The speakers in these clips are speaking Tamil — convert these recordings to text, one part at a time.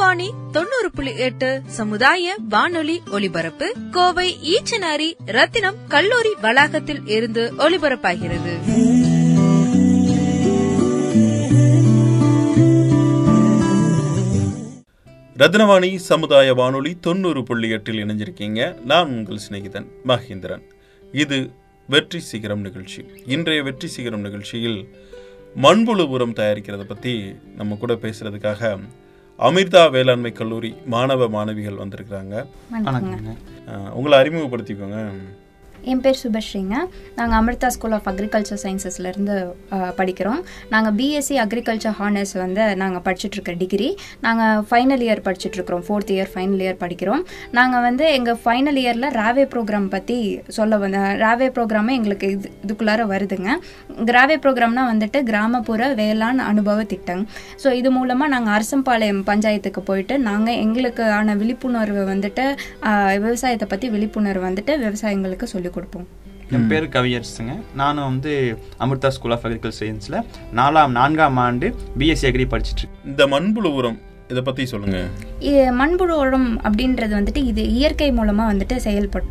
ரத்னவாணி தொண்ணூறு புள்ளி எட்டு சமுதாய வானொலி ஒலிபரப்பு கோவை ஈச்சனாரி ரத்தினம் கல்லூரி வளாகத்தில் இருந்து ஒலிபரப்பாகிறது. ரத்னவாணி சமுதாய வானொலி தொண்ணூறு புள்ளி எட்டில் இணைஞ்சிருக்கீங்க. நான் உங்கள் சிநேகிதன் மகேந்திரன். இது வெற்றி சிகரம் நிகழ்ச்சி. இன்றைய வெற்றி சிகரம் நிகழ்ச்சியில் மண்புழு உரம் தயாரிக்கிறத பற்றி நம்ம கூட பேசுறதுக்காக அமிர்தா வேளாண்மை கல்லூரி மாணவ மாணவிகள் வந்திருக்கிறாங்க. உங்களை அறிமுகப்படுத்திக்கோங்க. என் பேர் சுபஸ்ரீங்க. நாங்கள் அமிர்தா ஸ்கூல் ஆஃப் அக்ரிகல்ச்சர் சயின்சஸ்லேருந்து படிக்கிறோம். நாங்கள் பிஎஸ்சி அக்ரிகல்ச்சர் ஹானர்ஸ் வந்து நாங்கள் படிச்சுட்ருக்க டிகிரி நாங்கள் ஃபைனல் இயர் படிச்சுட்ருக்குறோம். ஃபோர்த் இயர் ஃபைனல் இயர் படிக்கிறோம். நாங்கள் வந்து எங்கள் ஃபைனல் இயரில் ராவே ப்ரோக்ராம் பற்றி சொல்ல வந்த ராவே ப்ரோக்ராமே எங்களுக்கு இது இதுக்குள்ளார வருதுங்க. ராவே ப்ரோக்ராம்னா வந்துட்டு கிராமப்புற வேளாண் அனுபவ திட்டம். ஸோ இது மூலமாக நாங்கள் அரசம்பாளையம் பஞ்சாயத்துக்கு போயிட்டு நாங்கள் எங்களுக்கான விழிப்புணர்வு வந்துட்டு விவசாயத்தை பற்றி விழிப்புணர்வு வந்துட்டு விவசாயிங்களுக்கு சொல்லிக் கொடுப்போம். என் பேர் கவியரசுங்க. நானும் வந்து அமிர்தா ஸ்கூல் ஆஃப் அக்ரிகல்ச்சர் சயின்ஸில் நாலாம் நான்காம் ஆண்டு பிஎஸ்சி அக்ரி படிச்சுட்டு இருக்கேன். இந்த மண்புழு உரம் இதை பற்றி சொல்லுங்க. இது மண்புழு உரம் அப்படின்றது வந்துட்டு இது இயற்கை மூலமாக வந்துட்டு செயல்பட்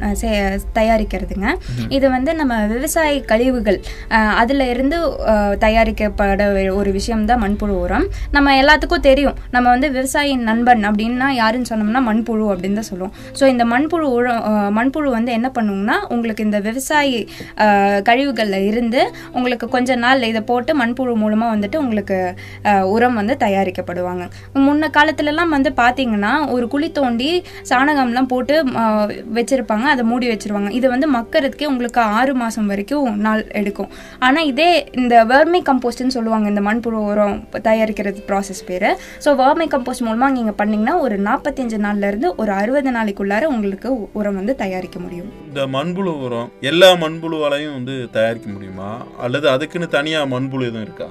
தயாரிக்கிறதுங்க. இது வந்து நம்ம விவசாய கழிவுகள் அதுல இருந்து தயாரிக்கப்பட ஒரு விஷயம் தான் மண்புழு உரம் நம்ம எல்லாத்துக்கும் தெரியும். நம்ம வந்து விவசாயியின் நண்பன் அப்படின்னா யாருன்னு சொன்னோம்னா மண்புழு அப்படின்னு தான் சொல்லுவோம். ஸோ இந்த மண்புழு உரம் மண்புழு வந்து என்ன பண்ணுங்கன்னா உங்களுக்கு இந்த விவசாயி கழிவுகள்ல இருந்து உங்களுக்கு கொஞ்ச நாள் இதை போட்டு மண்புழு மூலமாக வந்துட்டு உங்களுக்கு உரம் வந்து தயாரிக்கப்படுவாங்க. முன்ன காலத்துலலாம் வந்து பார்த்தீங்கன்னா ஒரு குழி தோண்டி சாணகம்லாம் போட்டு வச்சுருப்பாங்க. அதை மூடி வச்சிருவாங்க. இது வந்து மக்கிறதுக்கே உங்களுக்கு ஆறு மாதம் வரைக்கும் நாள் எடுக்கும். ஆனால் இதே இந்த வேர்மி கம்போஸ்ட்னு சொல்லுவாங்க. இந்த மண்புழு உரம் தயாரிக்கிறது ப்ராசஸ் பேர். ஸோ வேர்மி கம்போஸ்ட் மூலமாக நீங்கள் பண்ணிங்கன்னா ஒரு நாற்பத்தஞ்சு நாள்லேருந்து ஒரு அறுபது நாளைக்குள்ளார உங்களுக்கு உரம் வந்து தயாரிக்க முடியும். இந்த மண்புழு உரம் எல்லா மண்புழுவாலையும் வந்து தயாரிக்க முடியுமா? அல்லது அதுக்குன்னு தனியாக மண்புழு எதுவும் இருக்கா?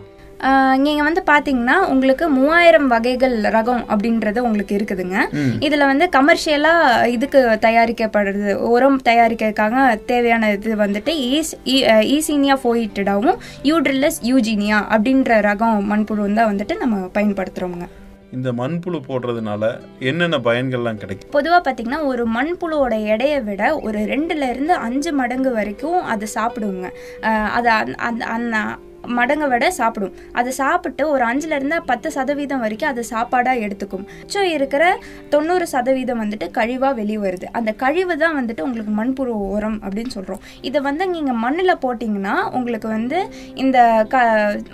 நீங்கள் வந்து பார்த்தீங்கன்னா உங்களுக்கு மூவாயிரம் வகைகள் ரகம் அப்படின்றது உங்களுக்கு இருக்குதுங்க. இதில் வந்து கமர்ஷியலாக இதுக்கு தயாரிக்கப்படுறது உரம் தயாரிக்கிறதுக்காக தேவையான இது வந்துட்டு ஈஸ் ஈசீனியா ஃபோயிட்டடாகவும் யூட்ரில்லஸ் யூஜீனியா அப்படின்ற ரகம் மண்புழு தான் வந்துட்டு நம்ம பயன்படுத்துகிறோங்க இந்த மண்புழு போடுறதுனால என்னென்ன பயன்கள்லாம் கிடைக்கும்? பொதுவாக பார்த்தீங்கன்னா ஒரு மண்புழுவோட எடையை விட ஒரு ரெண்டுல இருந்து அஞ்சு மடங்கு வரைக்கும் அது சாப்பிடுங்க. அஹ் அது அந்த மடங்கை விட சாப்பிடும். அதை சாப்பிட்டு ஒரு அஞ்சுல இருந்து பத்து சதவீதம் வரைக்கும் அது சாப்பாடாக எடுத்துக்கும். மிச்சம் இருக்கிற தொண்ணூறு சதவீதம் வந்துட்டு கழிவாக வெளியே வருது. அந்த கழிவு தான் வந்துட்டு உங்களுக்கு மண்புழு உரம் அப்படின்னு சொல்கிறோம் இதை வந்து நீங்கள் மண்ணில் போட்டிங்கன்னா உங்களுக்கு வந்து இந்த க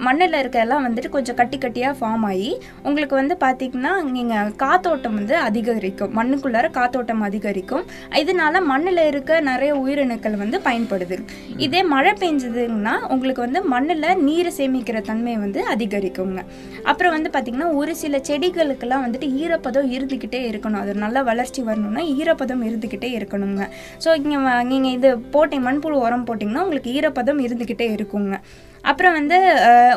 மண்ணில் இருக்க வந்துட்டு கொஞ்சம் கட்டி கட்டியாக ஃபார்ம் ஆகி உங்களுக்கு வந்து பார்த்தீங்கன்னா நீங்கள் காத்தோட்டம் வந்து அதிகரிக்கும். மண்ணுக்குள்ளார காத்தோட்டம் அதிகரிக்கும். இதனால மண்ணில் இருக்க நிறைய உயிரணுக்கள் வந்து பயன்படுது. இதே மழை பெஞ்சதுன்னா உங்களுக்கு வந்து மண்ணில் நீரை சேமிக்கிற தன்மை வந்து அதிகரிக்குங்க. அப்புறம் வந்து பார்த்திங்கன்னா ஒரு சில செடிகளுக்கெல்லாம் வந்துட்டு ஈரப்பதம் இருந்துக்கிட்டே இருக்கணும். அது நல்லா வளர்ச்சி வரணும்னா ஈரப்பதம் இருந்துக்கிட்டே இருக்கணுங்க. ஸோ இங்கே நீங்கள் இது போட்டிங் மண்புழு உரம் போட்டிங்கன்னா உங்களுக்கு ஈரப்பதம் இருந்துக்கிட்டே இருக்குங்க. அப்புறம் வந்து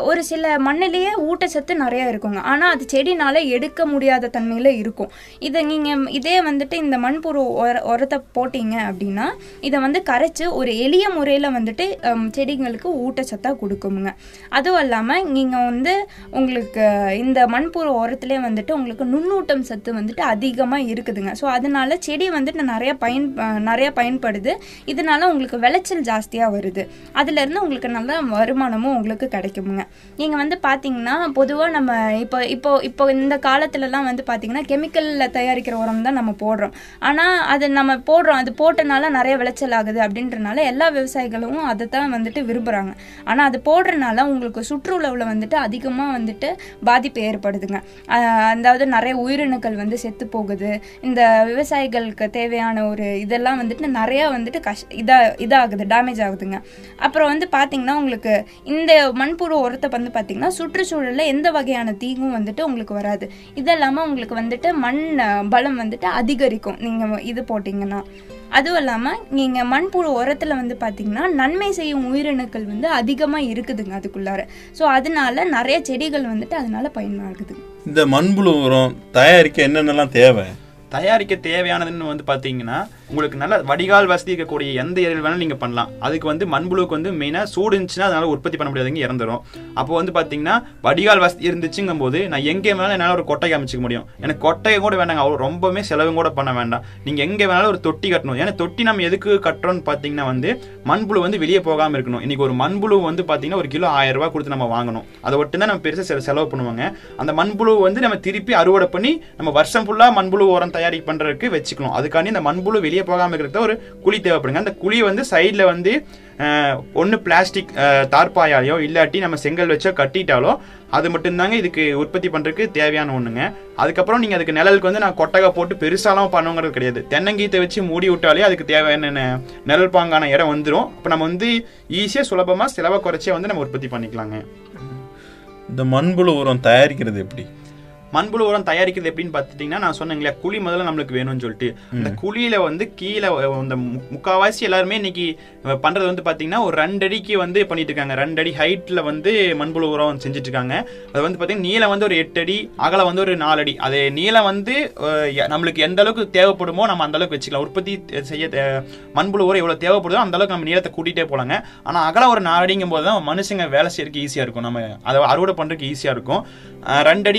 ஒரு சில மண்ணிலேயே ஊட்டச்சத்து நிறைய இருக்குங்க. ஆனால் அது செடினால எடுக்க முடியாத தன்மையில் இருக்கும். இதை நீங்கள் இதே வந்துட்டு இந்த மண்புழு உர உரத்தை போட்டீங்க அப்படின்னா இதை வந்து கரைச்சி ஒரு எளிய முறையில் வந்துட்டு செடிங்களுக்கு ஊட்டச்சத்தாக கொடுக்குங்க. அதுவும் இல்லாமல் நீங்கள் வந்து உங்களுக்கு இந்த மண்புழு உரத்துலேயே வந்துட்டு உங்களுக்கு நுண்ணூட்டம் சத்து வந்துட்டு அதிகமாக இருக்குதுங்க. ஸோ அதனால செடி வந்துட்டு நிறைய பயன் நிறையா நிறைய பயன்படுது. இதனால உங்களுக்கு விளைச்சல் ஜாஸ்தியாக வருது. அதுலேருந்து உங்களுக்கு நல்ல வருமானம் வருமானமும் உங்களுக்கு கிடைக்குமுங்க. நீங்கள் வந்து பார்த்தீங்கன்னா பொதுவாக நம்ம இப்போ இப்போ இப்போ இந்த காலத்துலலாம் வந்து பார்த்தீங்கன்னா கெமிக்கலில் தயாரிக்கிற உரம் தான் நம்ம போடுறோம். ஆனால் அது நம்ம போடுறோம் அது போட்டனால நிறைய விளைச்சல் ஆகுது அப்படின்றனால எல்லா விவசாயிகளும் அதை தான் வந்துட்டு விரும்புகிறாங்க ஆனால் அது போடுறனால உங்களுக்கு சுற்றுலாவில் வந்துட்டு அதிகமாக வந்துட்டு பாதிப்பு ஏற்படுதுங்க. அதாவது நிறைய உயிரிணுக்கள் வந்து செத்து போகுது. இந்த விவசாயிகளுக்கு தேவையான ஒரு இதெல்லாம் வந்துட்டு நிறையா வந்துட்டு கஷ் இதாக இதாகுது டேமேஜ் ஆகுதுங்க. அப்புறம் வந்து பார்த்தீங்கன்னா உங்களுக்கு இந்த மண்புழு உரத்தை வந்து பார்த்தீங்கன்னா சுற்றுச்சூழலில் எந்த வகையான தீங்கும் வந்துட்டு உங்களுக்கு வராது. இது இல்லாமல் உங்களுக்கு வந்துட்டு மண் பலம் வந்துட்டு அதிகரிக்கும். நீங்கள் இது போட்டிங்கன்னா. அதுவும் இல்லாமல் நீங்கள் மண்புழு உரத்தில் வந்து பார்த்தீங்கன்னா நன்மை செய்யும் உயிரணுக்கள் வந்து அதிகமாக இருக்குதுங்க அதுக்குள்ளார. ஸோ அதனால நிறைய செடிகள் வந்துட்டு அதனால பயனாகுது. இந்த மண்புழு உரம் தயாரிக்க என்னென்னலாம் தேவை? தயாரிக்க தேவையானதுன்னு வந்து பார்த்தீங்கன்னா உங்களுக்கு நல்ல வடிகால் வசதி இருக்கக்கூடிய எந்த ஏரியில் வேணாலும் நீங்கள் பண்ணலாம். அதுக்கு வந்து மண்புழுவுக்கு வந்து மெயினாக சூடு இருந்துச்சுன்னா அதனால் உற்பத்தி பண்ண முடியாதுங்க இறந்துரும். அப்போ வந்து பார்த்தீங்கன்னா வடிகால் வசதி இருந்துச்சுங்கும் போது நான் எங்கே வேணாலும் என்னால் ஒரு கொட்டை அமைச்சிக்க முடியும். எனக்கு கொட்டையை கூட வேண்டாங்க அவ்வளோ ரொம்பவே செலவும் கூட பண்ண வேண்டாம். நீங்கள் எங்கே வேணாலும் ஒரு தொட்டி கட்டணும். ஏன்னா தொட்டி நம்ம எதுக்கு கட்டுறோம்னு பார்த்தீங்கன்னா வந்து மண்புழு வந்து வெளியே போகாமல் இருக்கணும். இன்றைக்கி ஒரு மண்புழு வந்து பார்த்தீங்கன்னா ஒரு கிலோ ஆயிரம் ரூபா கொடுத்து நம்ம வாங்கணும். அதை ஒட்டு தான் நம்ம பெருசாக செலவு பண்ணுவாங்க. அந்த மண்புழு வந்து நம்ம திருப்பி அறுவடை பண்ணி நம்ம வருஷம் ஃபுல்லாக மண்புழு உரம் தயாரி பண்ணுறதுக்கு வச்சுக்கணும். அதுக்காண்டி இந்த மண்புழு வெளியே போகாமல் இருக்கிறது ஒரு குழி தேவைப்படுங்க. அந்த குழி வந்து சைடில் வந்து ஒன்று பிளாஸ்டிக் தார்பாயாலையோ இல்லாட்டி நம்ம செங்கல் வச்சோ கட்டிட்டாலோ அது மட்டும்தாங்க இதுக்கு உற்பத்தி பண்ணுறதுக்கு தேவையான ஒன்றுங்க அதுக்கப்புறம் நீங்கள் அதுக்கு நிழலுக்கு வந்து நான் கொட்டகை போட்டு பெருசாலாம் பண்ணுங்கிறது கிடையாது. தென்னங்கீத்தை வச்சு மூடி விட்டாலே அதுக்கு தேவையான நிழல் பாங்கான இடம் வந்துடும் அப்போ நம்ம வந்து ஈஸியாக சுலபமாக செலவை குறைச்சே வந்து நம்ம உற்பத்தி பண்ணிக்கலாங்க. இந்த மண்புழு உரம் தயாரிக்கிறது எப்படி? மண்புழு உரம் தயாரிக்கிறது எப்படின்னு பார்த்துட்டிங்கன்னா நான் இல்லையா குழி முதல்ல நம்மளுக்கு வேணும்னு சொல்லிட்டு. அந்த குழியில வந்து கீழே மு- முக்காவாசி எல்லாருமே இன்னைக்கு பண்றது வந்து பார்த்தீங்கன்னா ஒரு ரெண்டு அடிக்கு வந்து பண்ணிட்டு இருக்காங்க ரெண்டு அடி ஹைட்ல வந்து மண்புழு உரம் செஞ்சுட்டு இருக்காங்க அது வந்து பார்த்தீங்கன்னா நீளம் வந்து ஒரு எட்டு அடி அகலம் வந்து ஒரு நாலு அடி அது நீளம் வந்து நம்மளுக்கு எந்த அளவுக்கு தேவைப்படுமோ நம்ம அந்த அளவுக்கு வச்சுக்கலாம். உற்பத்தி செய்ய மண்புழு உரம் எவ்வளவு தேவைப்படுதோ அந்த அளவுக்கு நம்ம நீளத்தை கூட்டிகிட்டே போலாங்க. ஆனா அகலம் ஒரு நாலு அடிங்கும் போது தான் மனுஷங்க வேலை செய்யறதுக்கு ஈஸியா இருக்கும். நம்ம அதை அறுவடை பண்றதுக்கு ஈஸியா இருக்கும். அஹ், ரெண்டு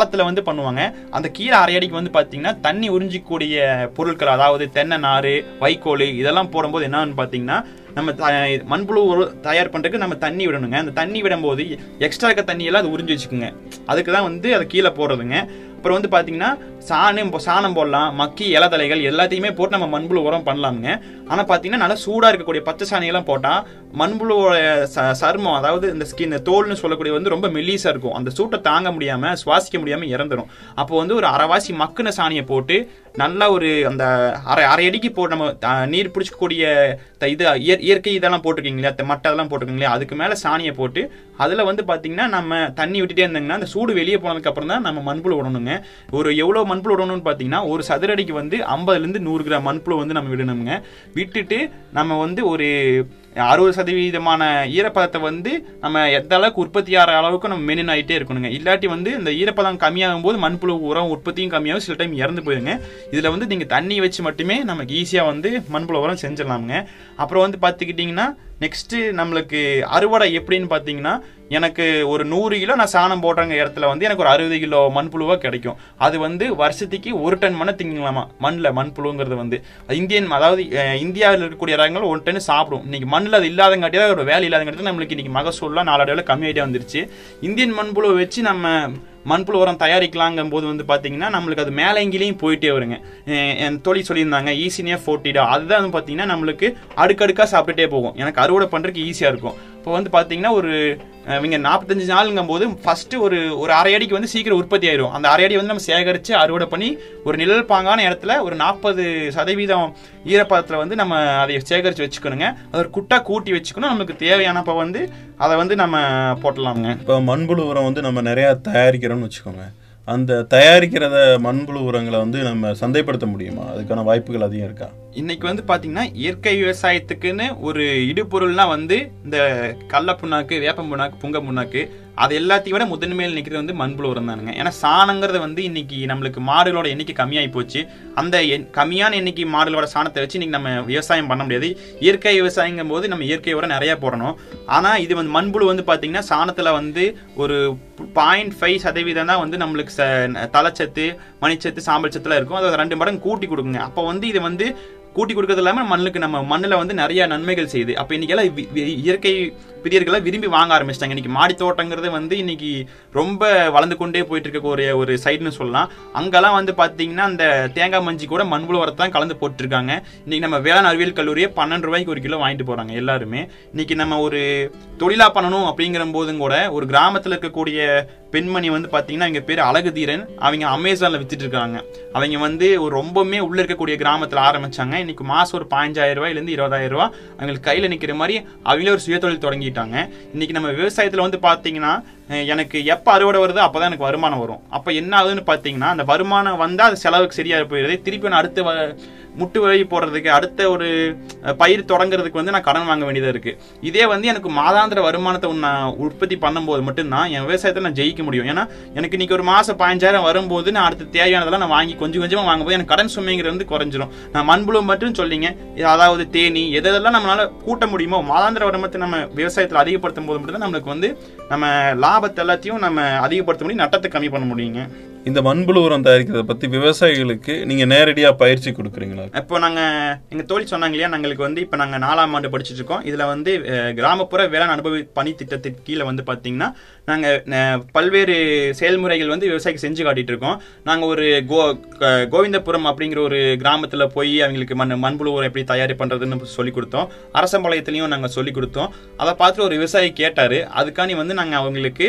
காலத்தில் வந்து பண்ணுவாங்க. அந்த கீழே அரை அடிக்கு வந்து பார்த்தீங்கன்னா தண்ணி உறிஞ்சிக்கூடிய பொருட்கள் அதாவது தென்னை நாறு வைக்கோல் இதெல்லாம் போடும்போது என்னன்னு பார்த்தீங்கன்னா நம்ம த- மண்புழு உரம் தயார் பண்ணுறதுக்கு நம்ம தண்ணி விடணுங்க. அந்த தண்ணி விடும்போது எக்ஸ்ட்ரா இருக்க தண்ணியெல்லாம் அது உறிஞ்சி வச்சுக்குங்க. அதுக்கு தான் வந்து அதை கீழே போடுறதுங்க. அப்புறம் வந்து பார்த்தீங்கன்னா சாணம் சாணம் போடலாம் மக்கி இலதலைகள் எல்லாத்தையுமே போட்டு நம்ம மண்புழு உரம் பண்ணலாமுங்க. ஆனால் பார்த்தீங்கன்னா நல்லா சூடாக இருக்கக்கூடிய பச்சை சாணியெல்லாம் போட்டால் மண்புழுவோட ச- சர்மம் அதாவது இந்த ஸ்கின் தோல்னு சொல்லக்கூடிய வந்து ரொம்ப மெல்லிசா இருக்கும். அந்த சூட்டை தாங்க முடியாமல் சுவாசிக்க முடியாமல் இறந்துடும் அப்போ வந்து ஒரு அரைவாசி மக்குன சாணியை போட்டு நல்லா ஒரு அந்த அரை அரை அடிக்கு போ நம்ம நீர் பிடிச்சக்கூடிய த- இது இயற்- இயற்கை இதெல்லாம் போட்டிருக்கீங்களா? த- மட்டை அதெல்லாம் போட்டிருக்கீங்களா? அதுக்கு மேலே சாணியை போட்டு அதில் வந்து பார்த்தீங்கன்னா நம்ம தண்ணி விட்டுட்டே இருந்தாங்கன்னா அந்த சூடு வெளியே போனதுக்கப்புறம் தான் நம்ம மண்புழு விடணுங்க ஒரு எவ்வளோ மண்புழு விடணும்னு பார்த்தீங்கன்னா ஒரு சதுரடிக்கு வந்து ஐம்பதுலேருந்து நூறு கிராம் மண்புழு வந்து நம்ம விடணுங்க. விட்டுட்டு நம்ம வந்து ஒரு அறுபது சதவீதமான ஈரப்பதத்தை வந்து நம்ம எந்த அளவுக்கு உற்பத்தி ஆகிற அளவுக்கு நம்ம மெனின் ஆகிட்டே இருக்கணுங்க. இல்லாட்டி வந்து இந்த ஈரப்பதம் கம்மியாகும் போது மண்புழு உரம் உற்பத்தியும் கம்மியாகும். சில டைம் இறந்து போயிருங்க இதில் வந்து நீங்கள் தண்ணி வச்சு மட்டுமே நமக்கு ஈஸியாக வந்து மண்புழு உரம் செஞ்சிடலாமுங்க. அப்புறம் வந்து பார்த்துக்கிட்டிங்கன்னா நெக்ஸ்ட் நம்மளுக்கு அறுவடை எப்படின்னு பார்த்தீங்கன்னா எனக்கு ஒரு நூறு கிலோ நான் சாணம் போடுறங்க இடத்துல வந்து எனக்கு ஒரு அறுபது கிலோ மண்புழுவாக கிடைக்கும். அது வந்து வருஷத்துக்கு ஒரு டன் மண்ணை திங்கலாமா? மண்ணில் மண்புழுங்கிறது வந்து. இந்தியன் அதாவது இந்தியாவில் இருக்கக்கூடிய இடங்கள் ஒரு டன் சாப்பிடும். இன்னைக்கு மண்ணில் அது இல்லாதங்காட்டியாக ஒரு வேலை இல்லாதங்காட்டி நம்மளுக்கு இன்னைக்கு மகசூல்லாம் நாளடைவில் கம்மியாகிட்டே வந்துருச்சு. இந்தியன் மண்புழுவை வச்சு நம்ம மண்புழு உரம் தயாரிக்கலாங்கும் போது வந்து பார்த்தீங்கன்னா நம்மளுக்கு அது மேலங்கிலையும் போயிட்டே வருங்க. என் தோழி சொல்லியிருந்தாங்க ஈஸினியா ஃபோர்ட்டிடா அதுதான் வந்து பார்த்தீங்கன்னா நம்மளுக்கு அடுக்கடுக்காக சாப்பிட்டுட்டே போகும். எனக்கு அறுவடை பண்ணுறதுக்கு ஈஸியாக இருக்கும். இப்போ வந்து பார்த்தீங்கன்னா ஒரு இவங்க நாற்பத்தஞ்சு நாளுங்கும் போது ஃபஸ்ட்டு ஒரு ஒரு அரை அடிக்கு வந்து சீக்கிரம் உற்பத்தி ஆயிரும். அந்த அரை அடி வந்து நம்ம சேகரித்து அறுவடை பண்ணி ஒரு நிழல் பாங்கான இடத்துல ஒரு நாற்பது சதவீதம் ஈரப்பதத்தில் வந்து நம்ம அதை சேகரித்து வச்சுக்கணுங்க. அது ஒரு குட்டாக கூட்டி வச்சுக்கணும். நமக்கு தேவையானப்போ வந்து அதை வந்து நம்ம போட்டலாமுங்க. இப்போ மண்புழு உரம் வந்து நம்ம நிறையா தயாரிக்கிறோம்னு வச்சுக்கோங்க. அந்த தயாரிக்கிறத மண்புழு உரங்களை வந்து நம்ம சந்தைப்படுத்த முடியுமா? அதுக்கான வாய்ப்புகள் அதிகம் இருக்கா? இன்னைக்கு வந்து பாத்தீங்கன்னா இயற்கை விவசாயத்துக்குன்னு ஒரு இடுபொருள்னா வந்து இந்த கடல புண்ணாக்கு வேப்பம் புண்ணாக்கு புங்க புண்ணாக்கு அது எல்லாத்தையும் விட முதன்மையில் நிற்கிறது வந்து மண்புழு உரம் தானுங்க. ஏன்னா சாணங்கிறது வந்து இன்னைக்கு நம்மளுக்கு மாடுகளோட எண்ணிக்கை கம்மியாகி போச்சு. அந்த எண்- கம்மியான எண்ணிக்கை மாடுகளோட சாணத்தை வச்சு இன்னைக்கு நம்ம விவசாயம் பண்ண முடியாது. இயற்கை விவசாயங்கும் போது நம்ம இயற்கை உரம் நிறையா போடணும். ஆனால் இது வந்து மண்புழு வந்து பாத்தீங்கன்னா சாணத்தில் வந்து ஒரு பாயிண்ட் ஃபைவ் சதவீதம் தான் வந்து நம்மளுக்கு ச- தலைச்சத்து மணிச்சத்து சாம்பல் சத்துலாம் இருக்கும். அதை ரெண்டு மடங்கு கூட்டி கொடுக்குங்க. அப்போ வந்து இது வந்து கூட்டி கொடுக்கறது இல்லாமல் மண்ணுக்கு நம்ம மண்ணில் வந்து நிறைய நன்மைகள் செய்யுது. அப்போ இன்றைக்கெல்லாம் வி- இயற்கை பிரியர்களை விரும்பி வாங்க ஆரம்பிச்சிட்டாங்க. இன்னைக்கு மாடி தோட்டங்கிறது வந்து இன்னைக்கு ரொம்ப வளர்ந்து கொண்டே போயிட்டு இருக்க ஒரு ஒரு சைடுன்னு சொல்லலாம். அங்கெல்லாம் வந்து பார்த்தீங்கன்னா அந்த தேங்காய் மஞ்சி கூட மண்புழு உரத்தை தான் கலந்து போட்டுருக்காங்க. இன்னைக்கு நம்ம வேளாண் அறிவியல் கல்லூரியை பன்னெண்டு ரூபாய்க்கு ஒரு கிலோ வாங்கிட்டு போறாங்க எல்லாருமே. இன்னைக்கு நம்ம ஒரு தொழிலா பண்ணணும் அப்படிங்கிற போதும் கூட ஒரு கிராமத்தில் இருக்கக்கூடிய பெண்மணி வந்து பார்த்தீங்கன்னா அவங்க பேர் அழகு தீரன். அவங்க அமேசானில் வித்துட்டு இருக்காங்க. அவங்க வந்து ஒரு ரொம்பவுமே உள்ள இருக்கக்கூடிய கிராமத்தில் ஆரம்பிச்சாங்க. இன்னைக்கு மாசம் ஒரு பதினஞ்சாயிரம் ரூபாயிலேருந்து இருபதாயிரம் ரூபா அவங்களுக்கு கையில் நிற்கிற மாதிரி அவங்களே ஒரு சுயதொழில் தொடங்கிட்டாங்க இன்னைக்கு நம்ம விவசாயத்துல வந்து பாத்தீங்கன்னா எனக்கு எப்போ அறுவடை வருதோ அப்பதான் எனக்கு வருமானம் வரும். அப்போ என்ன ஆகுதுன்னு பார்த்தீங்கன்னா அந்த வருமானம் வந்தால் அது செலவுக்கு சரியாக போயிடுது. திருப்பி நான் அடுத்த வ- முட்டு வழி போடுறதுக்கு அடுத்த ஒரு பயிர் தொடங்குறதுக்கு வந்து நான் கடன் வாங்க வேண்டியதாக இருக்குது இதே வந்து எனக்கு மாதாந்திர வருமானத்தை நான் உற்பத்தி பண்ணும்போது மட்டும்தான் என் விவசாயத்தை நான் ஜெயிக்க முடியும். ஏன்னா எனக்கு இன்னைக்கு ஒரு மாதம் பதினஞ்சாயிரம் வரும்போது நான் அடுத்த தேவையானதெல்லாம் நான் வாங்கி கொஞ்சம் கொஞ்சமாக வாங்கும்போது எனக்கு கடன் சுமைங்கிறது வந்து குறைஞ்சிரும். நான் மண்புழு மட்டும் சொல்லிங்க. அதாவது தேனி எதெல்லாம் நம்மளால் கூட்ட முடியுமோ மாதாந்திர வருமானத்தை நம்ம விவசாயத்தில் அதிகப்படுத்தும் போது மட்டும்தான் நம்மளுக்கு வந்து நம்ம லாபத்தை எல்லாத்தையும் நம்ம அதிகப்படுத்த முடியும் நட்டத்தை கம்மி பண்ண முடியுங்க. இந்த மண்புழு உரம் தயாரிக்கிறத பத்தி விவசாயிகளுக்கு நீங்க நேரடியா பயிற்சி கொடுக்குறீங்களா? இப்போ நாங்க எங்க தோழி சொன்னாங்க இல்லையா நாங்களுக்கு வந்து இப்போ நாங்க நாலாம் ஆண்டு படிச்சுட்டு இருக்கோம் இதுல வந்து கிராமப்புற வேளாண் அனுபவ பணி திட்டத்திற்கு கீழே வந்து பாத்தீங்கன்னா நாங்க அஹ், பல்வேறு செயல்முறைகள் வந்து விவசாயிக்கு செஞ்சு காட்டிட்டு இருக்கோம் நாங்க ஒரு கோ கோவிந்தபுரம் அப்படிங்கிற ஒரு கிராமத்துல போய் அவங்களுக்கு மண் மண்புழு உரம் எப்படி தயாரி பண்றதுன்னு சொல்லி கொடுத்தோம். அரசம்பாளையத்துலயும் நாங்க சொல்லி கொடுத்தோம். அதை பார்த்துட்டு ஒரு விவசாயி கேட்டாரு. அதுக்காண்டி வந்து நாங்க அவங்களுக்கு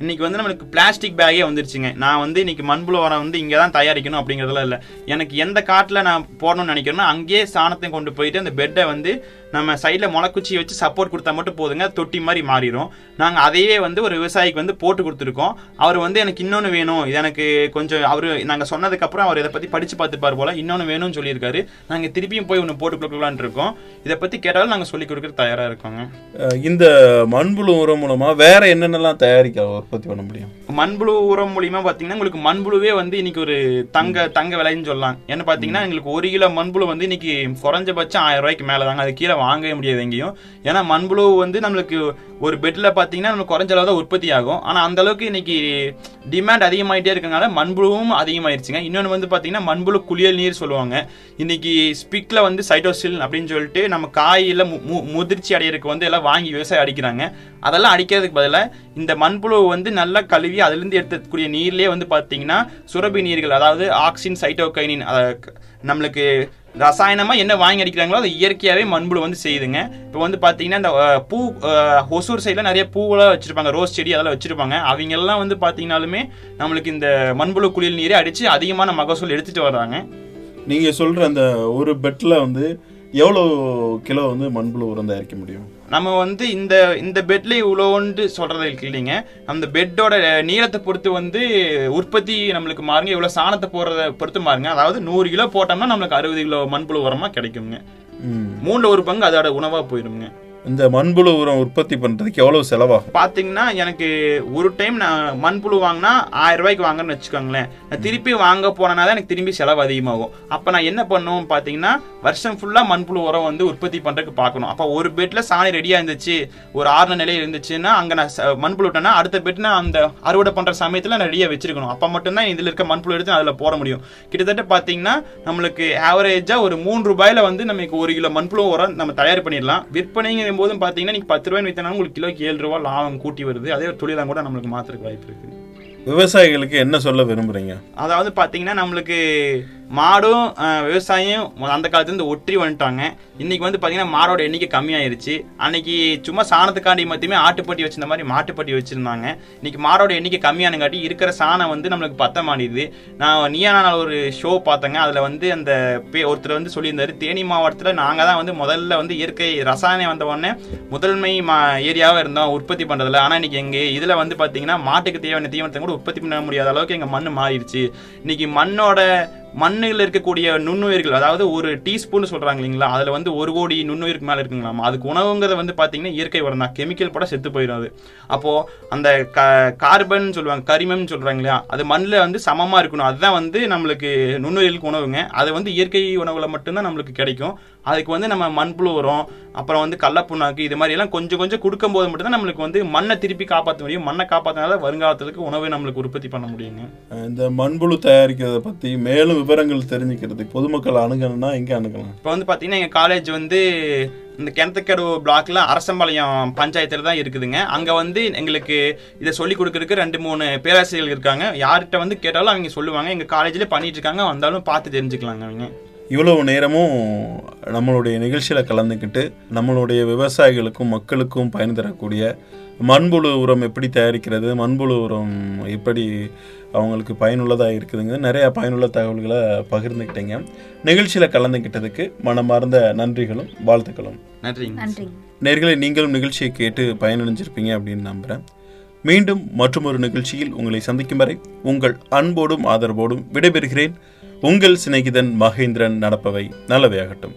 இன்னைக்கு வந்து நம்மளுக்கு பிளாஸ்டிக் பேக்கே வந்துருச்சுங்க. நான் வந்து இன்னைக்கு மண்புழு உரம் வந்து இங்கே தான் தயாரிக்கணும் அப்படிங்கிறதுலாம் இல்லை. எனக்கு எந்த காட்டில் நான் போடணும்னு நினைக்கிறேன்னா அங்கேயே சாணத்தையும் கொண்டு போயிட்டு அந்த பெட்டை வந்து நம்ம சைடில் முளைக்குச்சியை வச்சு சப்போர்ட் கொடுத்தா மட்டும் போதுங்க. தொட்டி மாதிரி மாறிடும் நாங்கள் அதையே வந்து ஒரு விவசாயிக்கு வந்து போட்டு கொடுத்துருக்கோம். அவர் வந்து எனக்கு இன்னொன்று வேணும். இது எனக்கு கொஞ்சம் அவர் நாங்கள் சொன்னதுக்கப்புறம் அவர் இதை பற்றி படித்து பார்த்துப்பார் போல இன்னொன்று வேணும்னு சொல்லியிருக்காரு. நாங்கள் திருப்பியும் போய் ஒன்று போட்டு கொடுக்கலான் இருக்கோம். இதை பற்றி கேட்டாலும் நாங்கள் சொல்லி கொடுக்க தயாராக இருக்கோங்க. இந்த மண்புழு உரம் மூலமாக வேறு என்னென்னலாம் தயாரிக்க உற்பத்தி பண்ண முடியும். மண்புழு உரம் மூலியமா பாத்தீங்கன்னா உங்களுக்கு மண்புழுவே வந்து இன்னைக்கு ஒரு தங்க தங்க விலைன்னு சொல்லலாம். என்ன பாத்தீங்கன்னா எங்களுக்கு ஒரு கிலோ மண்புழு வந்து இன்னைக்கு குறைஞ்சபட்சம் ஆயிரம் ரூபாய்க்கு மேல தாங்க அது கீழே வாங்கவே முடியாது எங்கேயும். ஏன்னா மண்புழு வந்து நம்மளுக்கு ஒரு பெட்ல பாத்தீங்கன்னா நம்மளுக்கு குறைஞ்ச அளவு தான் உற்பத்தி ஆகும். ஆனா அந்த அளவுக்கு இன்னைக்கு டிமாண்ட் அதிகமாயிட்டே இருக்கனால மண்புழுவும் அதிகமாயிருச்சுங்க. இன்னொன்று வந்து பாத்தீங்கன்னா மண்புழு குளியல் நீர் சொல்லுவாங்க. இன்னைக்கு ஸ்பிக்ல வந்து சைட்டோசில் அப்படின்னு சொல்லிட்டு நம்ம காயில மு- மு- முதிர்ச்சி அடையறதுக்கு வந்து எல்லாம் வாங்கி விவசாயம் அடிக்கிறாங்க. அதெல்லாம் அடிக்கிறதுக்கு பதிலாக இந்த மண்புழு வந்து நல்லா கழுவி அதுலேருந்து எடுத்துக்கூடிய நீர்லேயே வந்து பார்த்தீங்கன்னா சுரபி நீர்கள் அதாவது ஆக்சின் சைட்டோகைனின் நம்மளுக்கு ரசாயனமாக என்ன வாங்கி அடிக்கிறாங்களோ அது இயற்கையாகவே மண்புழு வந்து செய்யுதுங்க. இப்போ வந்து பார்த்தீங்கன்னா இந்த பூ ஒசூர் சைடில் நிறைய பூவெல்லாம் வச்சுருப்பாங்க ரோஸ் செடி அதெல்லாம் வச்சுருப்பாங்க. அவங்கெல்லாம் வந்து பார்த்தீங்கனாலுமே நம்மளுக்கு இந்த மண்புழு குளியல் நீரை அடித்து அதிகமான மகசூல் எடுத்துகிட்டு வர்றாங்க. நீங்கள் சொல்கிற அந்த ஒரு பெட்டில் வந்து எவ்வளோ கிலோ வந்து மண்புழு உரம் தயாரிக்க முடியும்? நம்ம வந்து இந்த இந்த பெட்ல இவ்வளோண்டு சொல்றது இல்லைங்க அந்த பெட்டோட நீளத்தை பொறுத்து வந்து உற்பத்தி நம்மளுக்கு மாறுங்க. இவ்வளவு சாணத்தை போடுறத பொறுத்து மாறுங்க. அதாவது நூறு கிலோ போட்டோம்னா நம்மளுக்கு அறுபது கிலோ மண்புழு உரமா கிடைக்குங்க. மூணுல ஒரு பங்கு அதோட உணவா போயிருங்க இந்த மண்புழு உரம் உற்பத்தி பண்றதுக்கு எவ்வளவு செலவாகும்? பாத்தீங்கன்னா எனக்கு ஒரு டைம் நான் மண்புழு வாங்கினா ஆயிரம் ரூபாய்க்கு வாங்குறேன்னு வச்சுக்கோங்களேன். நான் திருப்பி வாங்க போனேன்னா தான் எனக்கு திரும்பி செலவு அதிகமாகும். அப்ப நான் என்ன பண்ணுவோம் பாத்தீங்கன்னா வருஷம் ஃபுல்லா மண்புழு உரம் வந்து உற்பத்தி பண்றதுக்கு பார்க்கணும். அப்ப ஒரு பெட்ல சாணி ரெடியா இருந்துச்சு ஒரு ஆறுன நிலையில் இருந்துச்சுன்னா அங்க நான் ச- மண்புழு விட்டேன்னா அடுத்த பெட் நான் அந்த அறுவடை பண்ற சமயத்துல நான் ரெடியா வச்சிருக்கணும். அப்ப மட்டும்தான் இதுல இருக்க மண்புழு எடுத்து அதுல போட முடியும். கிட்டத்தட்ட பாத்தீங்கன்னா நம்மளுக்கு ஆவரேஜா ஒரு மூணு ரூபாயில வந்து நமக்கு ஒரு கிலோ மண்புழு உரம் நம்ம தயார் பண்ணிடலாம். விற்பனைங்கும் போதும் பாத்தீங்கன்னா நீங்க பத்து ரூபாய் வித்தனா உங்களுக்கு கிலோக்கு ஏழு ரூபாய் லாபம் கூட்டி வருது. அதே ஒரு தொழிலாம் கூட நம்மளுக்கு மாத்துறதுக்கு வாய்ப்பு இருக்கு. விவசாயிகளுக்கு என்ன சொல்ல விரும்புறீங்க? அதாவது பாத்தீங்கன்னா நம்மளுக்கு மாடும் விவசாயம் அந்த காலத்துலேருந்து ஒற்றி வந்துட்டாங்க. இன்றைக்கி வந்து பார்த்திங்கன்னா மாடோட எண்ணிக்கை கம்மியாயிருச்சு. அன்னைக்கு சும்மா சாணத்துக்காண்டி மட்டுமே ஆட்டுப்பட்டி வச்சிருந்த மாதிரி மாட்டுப்பட்டி வச்சுருந்தாங்க. இன்றைக்கி மாடோட எண்ணிக்கை கம்மியானங்காட்டி இருக்கிற சாணம் வந்து நம்மளுக்கு பத்த மாட்டேது நான் நீயா நான் ஒரு ஷோ பார்த்தேங்க. அதில் வந்து அந்த பே- ஒருத்தர் வந்து சொல்லியிருந்தார் தேனி மாவட்டத்தில் நாங்கள் தான் வந்து முதல்ல வந்து இயற்கை ரசாயனம் வந்த உடனே முதன்மை மா ஏரியாவாக இருந்தோம் உற்பத்தி பண்ணுறதுல ஆனால் இன்னைக்கு எங்கள் இதில் வந்து பார்த்திங்கன்னா மாட்டுக்கு தேவையான தீவனத்தை கூட உற்பத்தி பண்ண முடியாத அளவுக்கு எங்கள் மண் மாறிடுச்சு. இன்றைக்கி மண்ணோட மண்ணில் இருக்கக்கூடிய நுண்ணுயிர்கள் அதாவது ஒரு டீஸ்பூன் சொல்றாங்க இல்லைங்களா? அதுல வந்து ஒரு கோடி நுண்ணுயிருக்கு மேல இருக்குங்களாம் அதுக்கு உணவுங்கிறத வந்து பாத்தீங்கன்னா இயற்கை உரம் தான். கெமிக்கல் போட செத்து போயிடும் அது. அப்போ அந்த க- கார்பன் சொல்லுவாங்க கரிமம் சொல்றாங்க இல்லையா? அது மண்ணில் வந்து சமமா இருக்கணும். அதுதான் வந்து நம்மளுக்கு நுண்ணுயிர்களுக்கு உணவுங்க. அது வந்து இயற்கை உணவுல மட்டும்தான் நம்மளுக்கு கிடைக்கும். அதுக்கு வந்து நம்ம மண்புழு உரம் அப்புறம் வந்து கடலப்புண்ணாக்கு இது மாதிரி எல்லாம் கொஞ்சம் கொஞ்சம் கொடுக்கும் போது மட்டும்தான் நம்மளுக்கு வந்து மண்ணை திருப்பி காப்பாற்ற முடியும். மண்ணை காப்பாற்றினால வருங்காலத்துக்கு உணவை நம்மளுக்கு உற்பத்தி பண்ண முடியுங்க. இந்த மண்புழு தயாரிக்கிறத பத்தி மேலும் விவரங்கள் தெரிஞ்சுக்கிறது. பொதுமக்கள் அணுகணும்னா எங்க அணுகலாம்? இப்போ வந்து பார்த்தீங்கன்னா எங்கள் காலேஜ் வந்து இந்த கிணத்துக்கடு பிளாக்ல அரசம்பாளையம் பஞ்சாயத்தில் தான் இருக்குதுங்க. அங்கே வந்து எங்களுக்கு இதை சொல்லி கொடுக்கறதுக்கு ரெண்டு மூணு பேராசிரியர்கள் இருக்காங்க. யார்கிட்ட வந்து கேட்டாலும் அவங்க சொல்லுவாங்க. எங்கள் காலேஜில் பண்ணிட்டு இருக்காங்க. வந்தாலும் பார்த்து தெரிஞ்சுக்கலாங்க அவங்க. இவ்வளவு நேரமும் நம்மளுடைய நிகழ்ச்சியில் கலந்துக்கிட்டு நம்மளுடைய விவசாயிகளுக்கும் மக்களுக்கும் பயன் தரக்கூடிய மண்புழு உரம் எப்படி தயாரிக்கிறது மண்புழு உரம் எப்படி அவங்களுக்கு பயனுள்ளதாக இருக்குதுங்க நிறைய பயனுள்ள தகவல்களை பகிர்ந்துக்கிட்டீங்க. நிகழ்ச்சியில் கலந்துக்கிட்டதுக்கு மனமார்ந்த நன்றிகளும் வாழ்த்துக்களும். நன்றிங்க. நன்றிங்க. நேர்களை நீங்களும் நிகழ்ச்சியை கேட்டு பயனடைஞ்சிருப்பீங்க அப்படின்னு நம்புகிறேன் மீண்டும் மற்றொரு நிகழ்ச்சியில் உங்களை சந்திக்கும் வரை உங்கள் அன்போடும் ஆதரவோடும் விடைபெறுகிறேன். உங்கள் சிநேகிதன் மகேந்திரன் நடப்பவை நல்லவையாகட்டும்.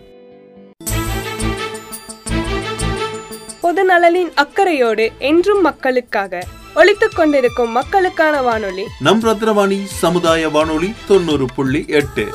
பொது நலனின் அக்கறையோடு என்றும் மக்களுக்காக ஒலித்துக் கொண்டிருக்கும் மக்களுக்கான வானொலி. நம் ரத்னவாணி சமுதாய வானொலி தொண்ணூறு புள்ளி எட்டு.